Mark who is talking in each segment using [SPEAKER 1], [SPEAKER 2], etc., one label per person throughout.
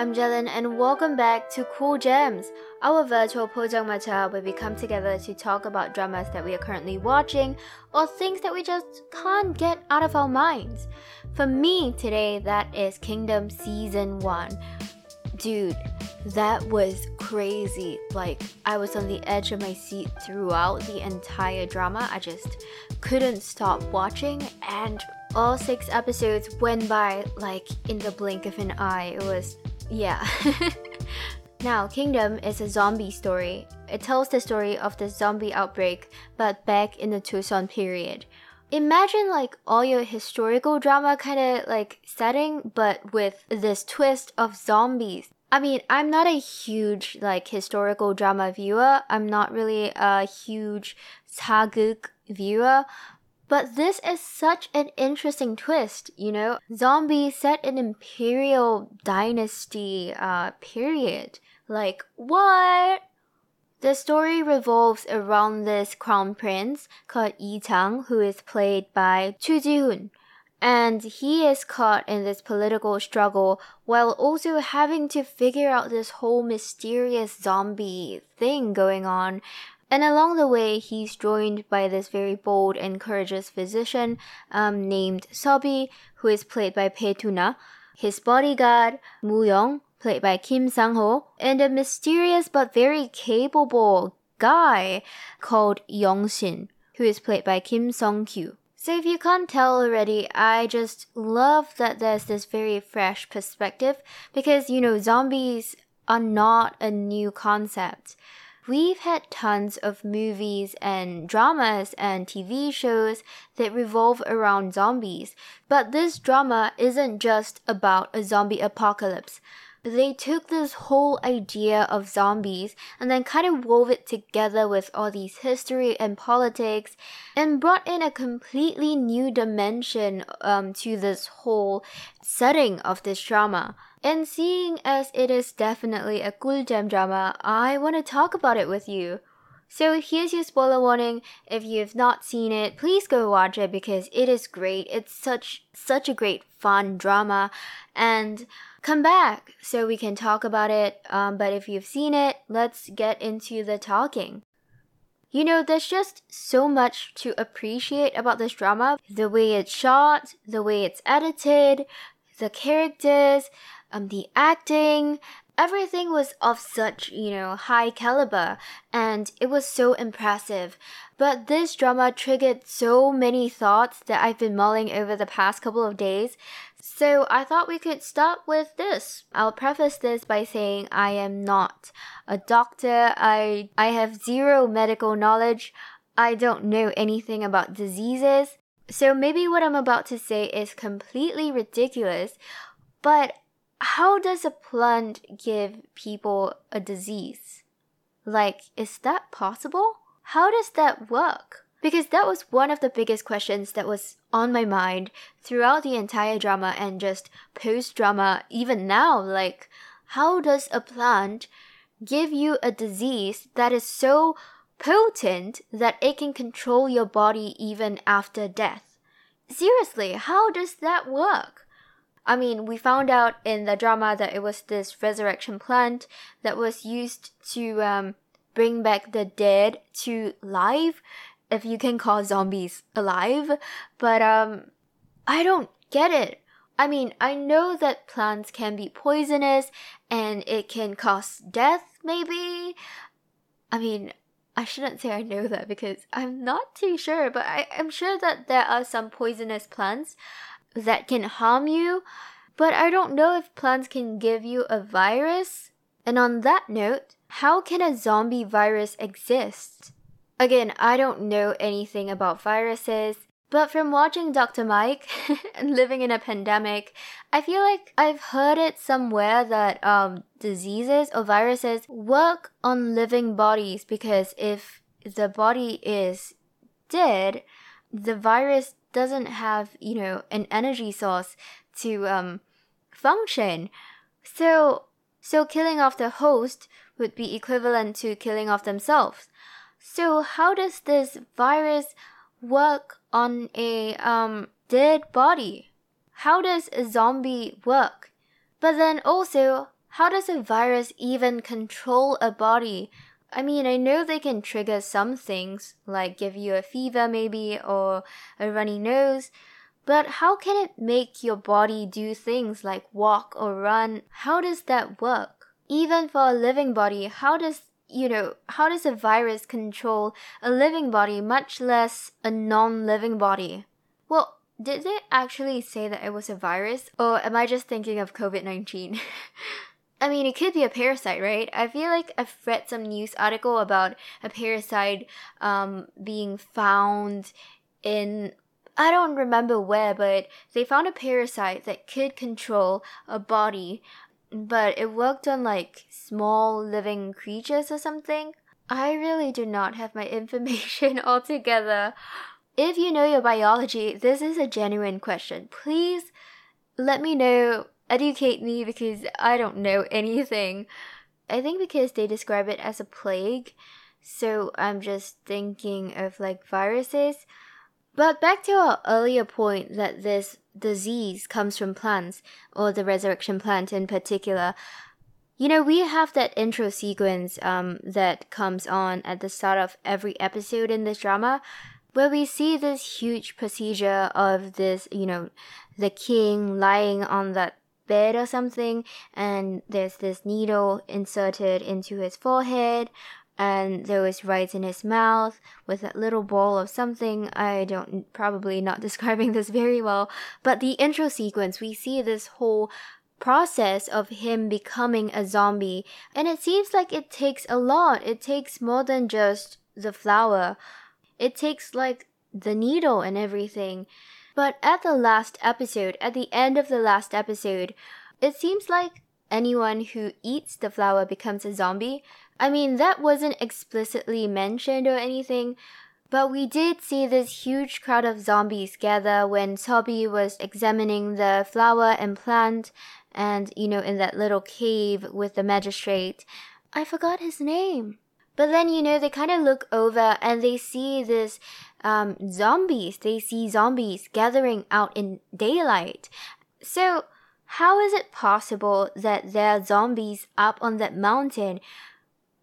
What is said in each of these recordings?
[SPEAKER 1] I'm Jelen, and welcome back to Cool Gems, our virtual Pojangmacha where we come together to talk about dramas that we are currently watching or things that we just can't get out of our minds. For me today, that is Kingdom Season 1. Dude, that was crazy. Like, I was on the edge of my seat throughout the entire drama. I just couldn't stop watching, and all six episodes went by like in the blink of an eye. It was, yeah. now, Kingdom is a zombie story. It tells the story of the zombie outbreak, but back in the Joseon period. Imagine like all your historical drama kind of like setting, but with this twist of zombies. I mean, I'm not a huge like historical drama viewer. I'm not really a huge 사극 viewer, but this is such an interesting twist, you know? Zombie set in imperial dynasty uh, period. Like, what? The story revolves around this crown prince called Yi Chang, who is played by Ju Ji-hoon. And he is caught in this political struggle while also having to figure out this whole mysterious zombie thing going on and along the way, he's joined by this very bold and courageous physician um, named Sobi, who is played by Doona, his bodyguard, Mu Young, played by Kim Sang-ho, and a mysterious but very capable guy called Yong Shin, who is played by Kim Song-kyu. So if you can't tell already, I just love that there's this very fresh perspective because, you know, zombies are not a new concept we've had tons of movies and dramas and TV shows that revolve around zombies. But this drama isn't just about a zombie apocalypse. They took this whole idea of zombies and then kind of wove it together with all these history and politics and brought in a completely new dimension um, to this whole setting of this drama. And seeing as it is definitely a 꿀잼 drama, I want to talk about it with you. So here's your spoiler warning. If you've not seen it, please go watch it because it is great. It's such such a great fun drama and come back so we can talk about it. Um, but if you've seen it, let's get into the talking. You know, there's just so much to appreciate about this drama. The way it's shot, the way it's edited, the characters, um, the acting, everything was of such, you know, high caliber and it was so impressive. But this drama triggered so many thoughts that I've been mulling over the past couple of days. So I thought we could start with this. I'll preface this by saying I am not a doctor. I I have zero medical knowledge. I don't know anything about diseases. So maybe what I'm about to say is completely ridiculous, but how does a plant give people a disease? Like, is that possible? How does that work? Because that was one of the biggest questions that was on my mind throughout the entire drama and just post drama, even now. Like, how does a plant give you a disease that is so potent that it can control your body even after death? Seriously, how does that work? I mean, we found out in the drama that it was this resurrection plant that was used to um, bring back the dead to life, if you can call zombies alive. But um, I don't get it. I mean, I know that plants can be poisonous and it can cause death, maybe. I mean, I shouldn't say I know that because I'm not too sure, but I, am sure that there are some poisonous plants that can harm you, but I don't know if plants can give you a virus. And on that note, how can a zombie virus exist? Again, I don't know anything about viruses, but from watching Dr. Mike and living in a pandemic, I feel like I've heard it somewhere that um, diseases or viruses work on living bodies because if the body is dead, the virus doesn't have, you know, an energy source to um, function. So, so killing off the host would be equivalent to killing off themselves. So how does this virus work on a um, dead body? How does a zombie work? But then also, How does a virus even control a body? I mean, I know they can trigger some things, like give you a fever maybe, or a runny nose, but how can it make your body do things like walk or run? How does that work? Even for a living body, how does you know, how does a virus control a living body, much less a non living body? Well, did they actually say that it was a virus? Or am I just thinking of COVID 19? I mean, it could be a parasite, right? I feel like I've read some news article about a parasite um, being found in I don't remember where, but they found a parasite that could control a body, but it worked on like small living creatures or something. I really do not have my information all together. If you know your biology, this is a genuine question. Please let me know educate me because I don't know anything. I think because they describe it as a plague, so I'm just thinking of like viruses. But back to our earlier point that this disease comes from plants, or the resurrection plant in particular. You know, we have that intro sequence um, that comes on at the start of every episode in this drama, where we see this huge procedure of this, you know, the king lying on that bed or something, and there's this needle inserted into his forehead, and there was rice in his mouth with that little ball of something. I don't probably not describing this very well, but the intro sequence, we see this whole process of him becoming a zombie, and it seems like it takes a lot. It takes more than just the flower. It takes like the needle and everything. But at the last episode, at the end of the last episode, it seems like anyone who eats the flower becomes a zombie. I mean, that wasn't explicitly mentioned or anything, but we did see this huge crowd of zombies gather when Sobi was examining the flower and plant, and, you know, in that little cave with the magistrate. I forgot his name. But then, you know, they kind of look over and they see this um, zombies. They see zombies gathering out in daylight. So, how is it possible that there are zombies up on that mountain?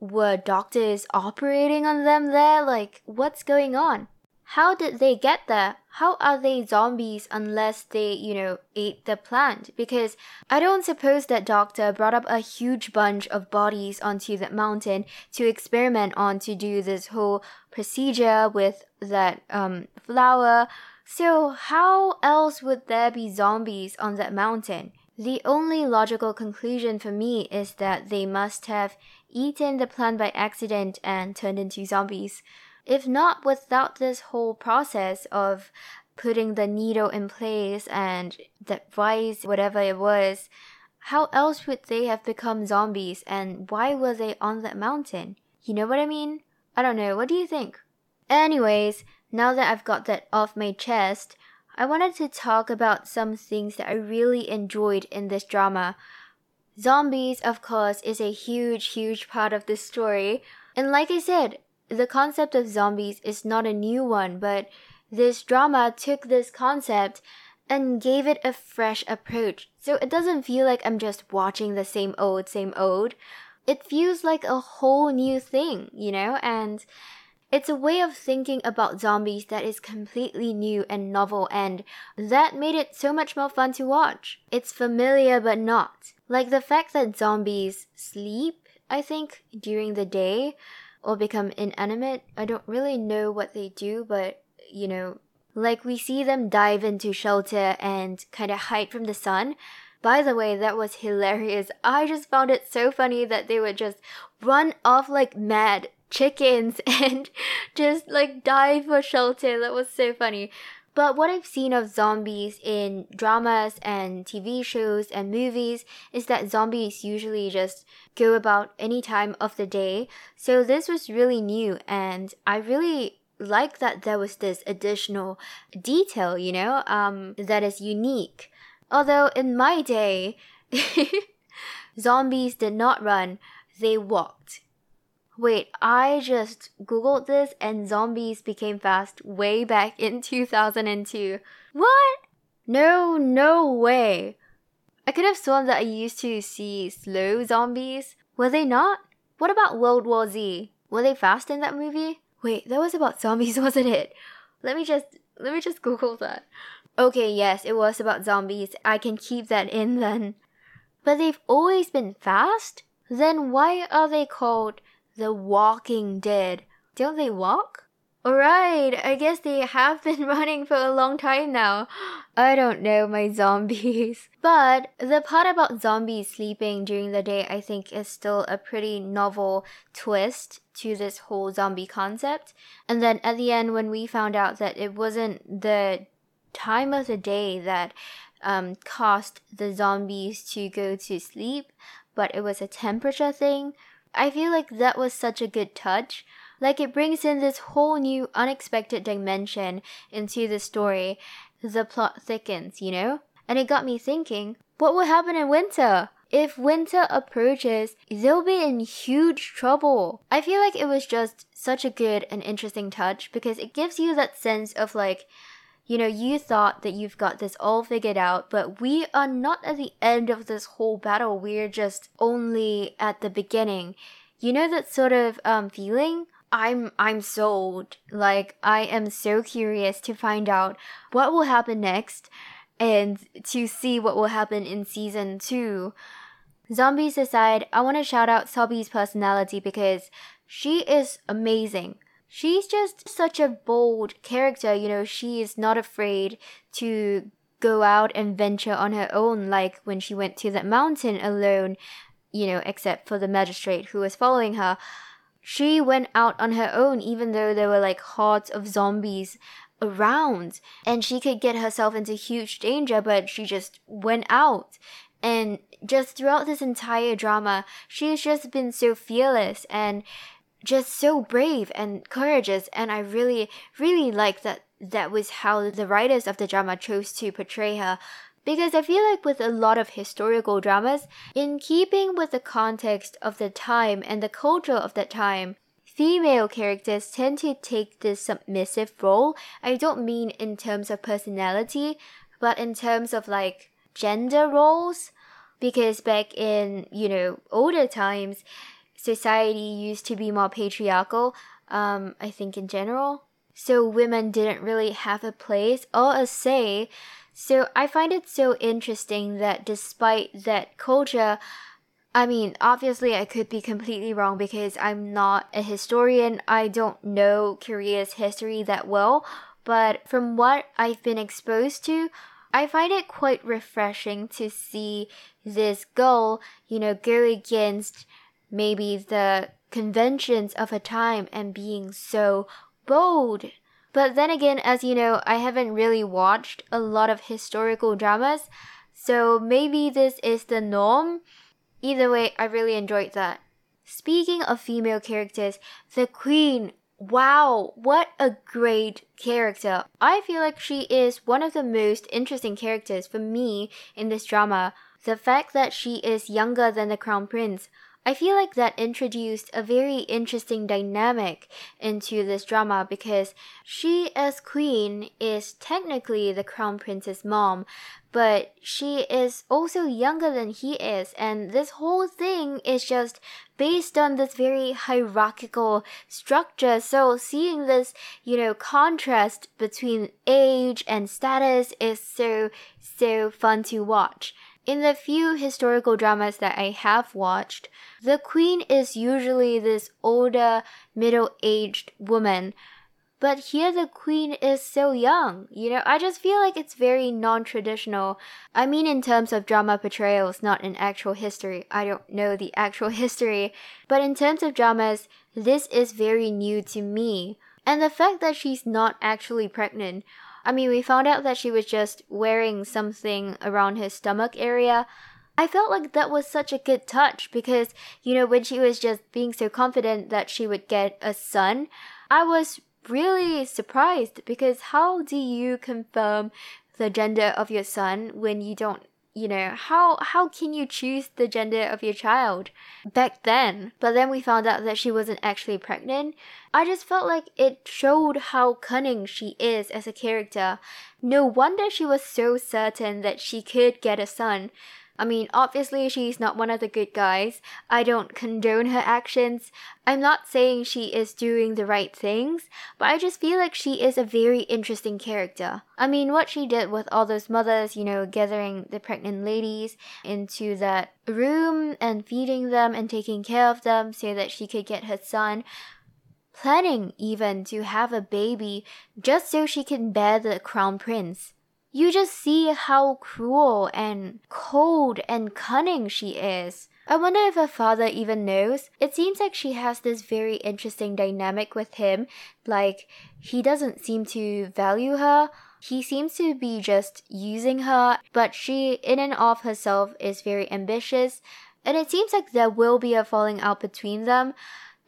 [SPEAKER 1] Were doctors operating on them there? Like, what's going on? How did they get there? How are they zombies unless they, you know, ate the plant? Because I don't suppose that doctor brought up a huge bunch of bodies onto that mountain to experiment on to do this whole procedure with that um, flower. So, how else would there be zombies on that mountain? The only logical conclusion for me is that they must have eaten the plant by accident and turned into zombies. If not without this whole process of putting the needle in place and the vice, whatever it was, how else would they have become zombies and why were they on that mountain? You know what I mean? I don't know. What do you think? Anyways, now that I've got that off my chest, I wanted to talk about some things that I really enjoyed in this drama. Zombies, of course, is a huge, huge part of this story. And like I said, the concept of zombies is not a new one, but this drama took this concept and gave it a fresh approach. So it doesn't feel like I'm just watching the same old, same old. It feels like a whole new thing, you know? And it's a way of thinking about zombies that is completely new and novel, and that made it so much more fun to watch. It's familiar but not. Like the fact that zombies sleep, I think, during the day or become inanimate. I don't really know what they do, but you know, like we see them dive into shelter and kind of hide from the sun. By the way, that was hilarious. I just found it so funny that they would just run off like mad chickens and just like dive for shelter. That was so funny. But what I've seen of zombies in dramas and TV shows and movies is that zombies usually just go about any time of the day. So this was really new and I really like that there was this additional detail, you know, um, that is unique. Although in my day, zombies did not run, they walked. Wait, I just googled this and zombies became fast way back in 2002. What? No, no way. I could have sworn that I used to see slow zombies. Were they not? What about World War Z? Were they fast in that movie? Wait, that was about zombies, wasn't it? Let me just let me just Google that. Okay, yes, it was about zombies. I can keep that in then. But they've always been fast? Then why are they called the Walking Dead? Don't they walk? Alright, I guess they have been running for a long time now. I don't know my zombies. But the part about zombies sleeping during the day, I think, is still a pretty novel twist to this whole zombie concept. And then at the end, when we found out that it wasn't the time of the day that um, caused the zombies to go to sleep, but it was a temperature thing, I feel like that was such a good touch like it brings in this whole new unexpected dimension into the story. The plot thickens, you know? And it got me thinking, what will happen in winter? If winter approaches, they'll be in huge trouble. I feel like it was just such a good and interesting touch because it gives you that sense of like, you know, you thought that you've got this all figured out, but we are not at the end of this whole battle. We're just only at the beginning. You know that sort of um, feeling? I'm I'm sold. Like I am so curious to find out what will happen next and to see what will happen in season 2. Zombies aside, I want to shout out Sobi's personality because she is amazing. She's just such a bold character, you know, she is not afraid to go out and venture on her own like when she went to that mountain alone, you know, except for the magistrate who was following her. She went out on her own even though there were like hordes of zombies around and she could get herself into huge danger but she just went out. And just throughout this entire drama she's just been so fearless and just so brave and courageous and i really really like that that was how the writers of the drama chose to portray her because I feel like with a lot of historical dramas, in keeping with the context of the time and the culture of that time, female characters tend to take this submissive role. I don't mean in terms of personality, but in terms of like gender roles. Because back in, you know, older times, society used to be more patriarchal, um, I think in general. So women didn't really have a place or a say so I find it so interesting that despite that culture, I mean, obviously, I could be completely wrong because I'm not a historian. I don't know Korea's history that well. But from what I've been exposed to, I find it quite refreshing to see this girl, you know, go against maybe the conventions of a time and being so bold but then again, as you know, I haven't really watched a lot of historical dramas, so maybe this is the norm. Either way, I really enjoyed that. Speaking of female characters, the Queen. Wow, what a great character. I feel like she is one of the most interesting characters for me in this drama. The fact that she is younger than the Crown Prince I feel like that introduced a very interesting dynamic into this drama because she, as queen, is technically the crown prince's mom, but she is also younger than he is, and this whole thing is just based on this very hierarchical structure. So seeing this, you know, contrast between age and status is so, so fun to watch. In the few historical dramas that I have watched, the queen is usually this older, middle aged woman. But here the queen is so young. You know, I just feel like it's very non traditional. I mean, in terms of drama portrayals, not in actual history. I don't know the actual history. But in terms of dramas, this is very new to me. And the fact that she's not actually pregnant I mean, we found out that she was just wearing something around his stomach area. I felt like that was such a good touch because, you know, when she was just being so confident that she would get a son, I was really surprised because how do you confirm the gender of your son when you don't you know how how can you choose the gender of your child back then? But then we found out that she wasn't actually pregnant. I just felt like it showed how cunning she is as a character. No wonder she was so certain that she could get a son I mean, obviously, she's not one of the good guys. I don't condone her actions. I'm not saying she is doing the right things, but I just feel like she is a very interesting character. I mean, what she did with all those mothers, you know, gathering the pregnant ladies into that room and feeding them and taking care of them so that she could get her son planning even to have a baby just so she can bear the crown prince you just see how cruel and cold and cunning she is. I wonder if her father even knows. It seems like she has this very interesting dynamic with him. Like, he doesn't seem to value her. He seems to be just using her, but she, in and of herself, is very ambitious. And it seems like there will be a falling out between them.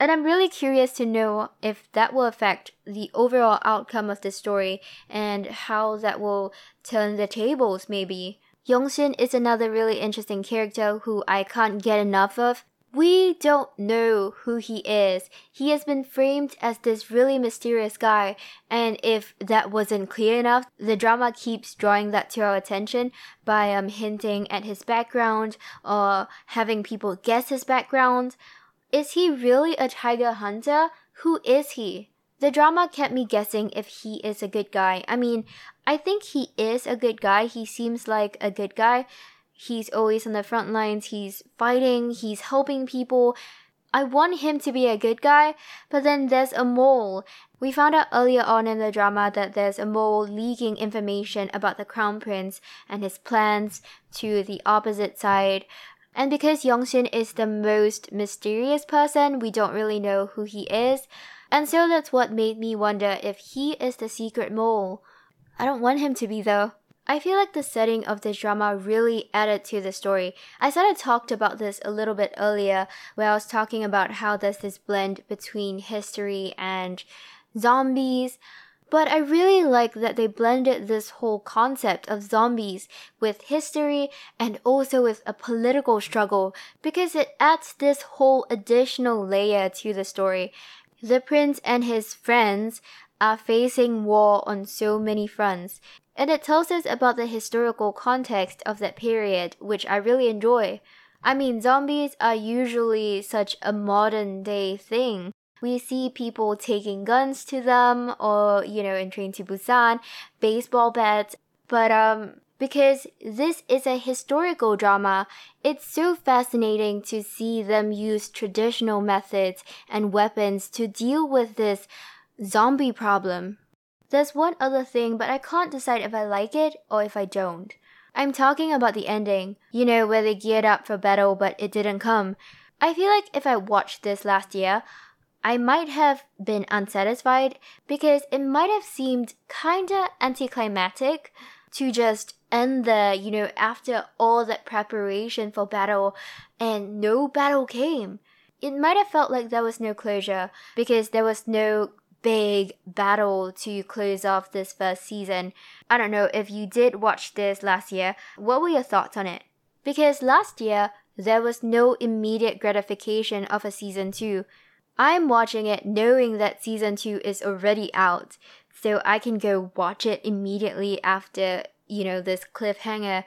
[SPEAKER 1] And I'm really curious to know if that will affect the overall outcome of the story and how that will turn the tables, maybe. Yongshin is another really interesting character who I can't get enough of. We don't know who he is. He has been framed as this really mysterious guy, and if that wasn't clear enough, the drama keeps drawing that to our attention by um, hinting at his background or having people guess his background. Is he really a tiger hunter? Who is he? The drama kept me guessing if he is a good guy. I mean, I think he is a good guy. He seems like a good guy. He's always on the front lines. He's fighting. He's helping people. I want him to be a good guy, but then there's a mole. We found out earlier on in the drama that there's a mole leaking information about the crown prince and his plans to the opposite side and because Yongshin is the most mysterious person, we don't really know who he is. And so that's what made me wonder if he is the secret mole. I don't want him to be though. I feel like the setting of this drama really added to the story. I sort of talked about this a little bit earlier, where I was talking about how there's this blend between history and zombies. But I really like that they blended this whole concept of zombies with history and also with a political struggle because it adds this whole additional layer to the story. The prince and his friends are facing war on so many fronts, and it tells us about the historical context of that period, which I really enjoy. I mean, zombies are usually such a modern day thing, we see people taking guns to them or, you know, in Train to Busan, baseball bats. But, um, because this is a historical drama, it's so fascinating to see them use traditional methods and weapons to deal with this zombie problem. There's one other thing, but I can't decide if I like it or if I don't. I'm talking about the ending, you know, where they geared up for battle but it didn't come. I feel like if I watched this last year, I might have been unsatisfied because it might have seemed kinda anticlimactic to just end the, you know, after all that preparation for battle and no battle came. It might have felt like there was no closure because there was no big battle to close off this first season. I don't know if you did watch this last year, what were your thoughts on it? Because last year, there was no immediate gratification of a season 2 I'm watching it knowing that season 2 is already out, so I can go watch it immediately after, you know, this cliffhanger.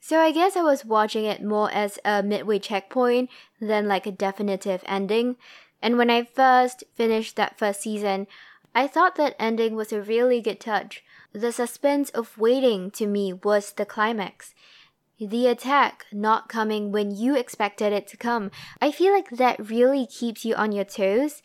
[SPEAKER 1] So I guess I was watching it more as a midway checkpoint than like a definitive ending. And when I first finished that first season, I thought that ending was a really good touch. The suspense of waiting to me was the climax the attack not coming when you expected it to come. I feel like that really keeps you on your toes.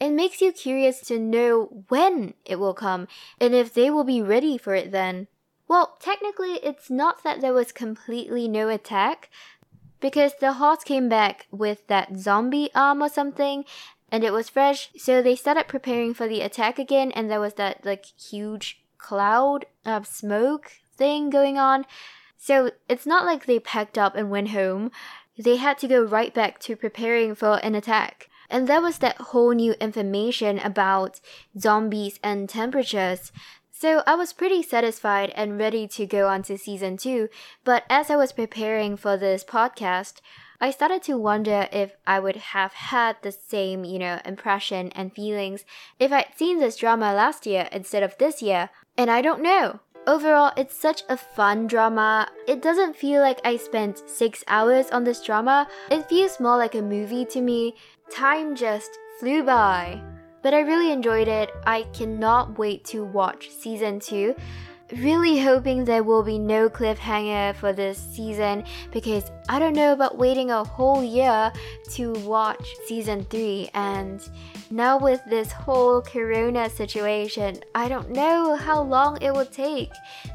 [SPEAKER 1] It makes you curious to know when it will come and if they will be ready for it then. Well, technically, it's not that there was completely no attack, because the horse came back with that zombie arm or something, and it was fresh, so they started preparing for the attack again, and there was that like huge cloud of smoke thing going on. So it's not like they packed up and went home. They had to go right back to preparing for an attack. And there was that whole new information about zombies and temperatures. So I was pretty satisfied and ready to go on to season 2, but as I was preparing for this podcast, I started to wonder if I would have had the same, you know, impression and feelings if I'd seen this drama last year instead of this year, and I don't know. Overall, it's such a fun drama. It doesn't feel like I spent six hours on this drama. It feels more like a movie to me. Time just flew by. But I really enjoyed it. I cannot wait to watch season 2 really hoping there will be no cliffhanger for this season because I don't know about waiting a whole year to watch season 3 and now with this whole corona situation I don't know how long it will take.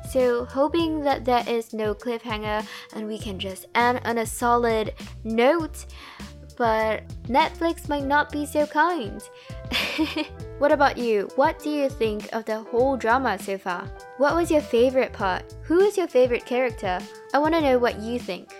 [SPEAKER 1] So hoping that there is no cliffhanger and we can just end on a solid note but Netflix might not be so kind what about you? What do you think of the whole drama so far? What was your favorite part? Who is your favorite character? I want to know what you think.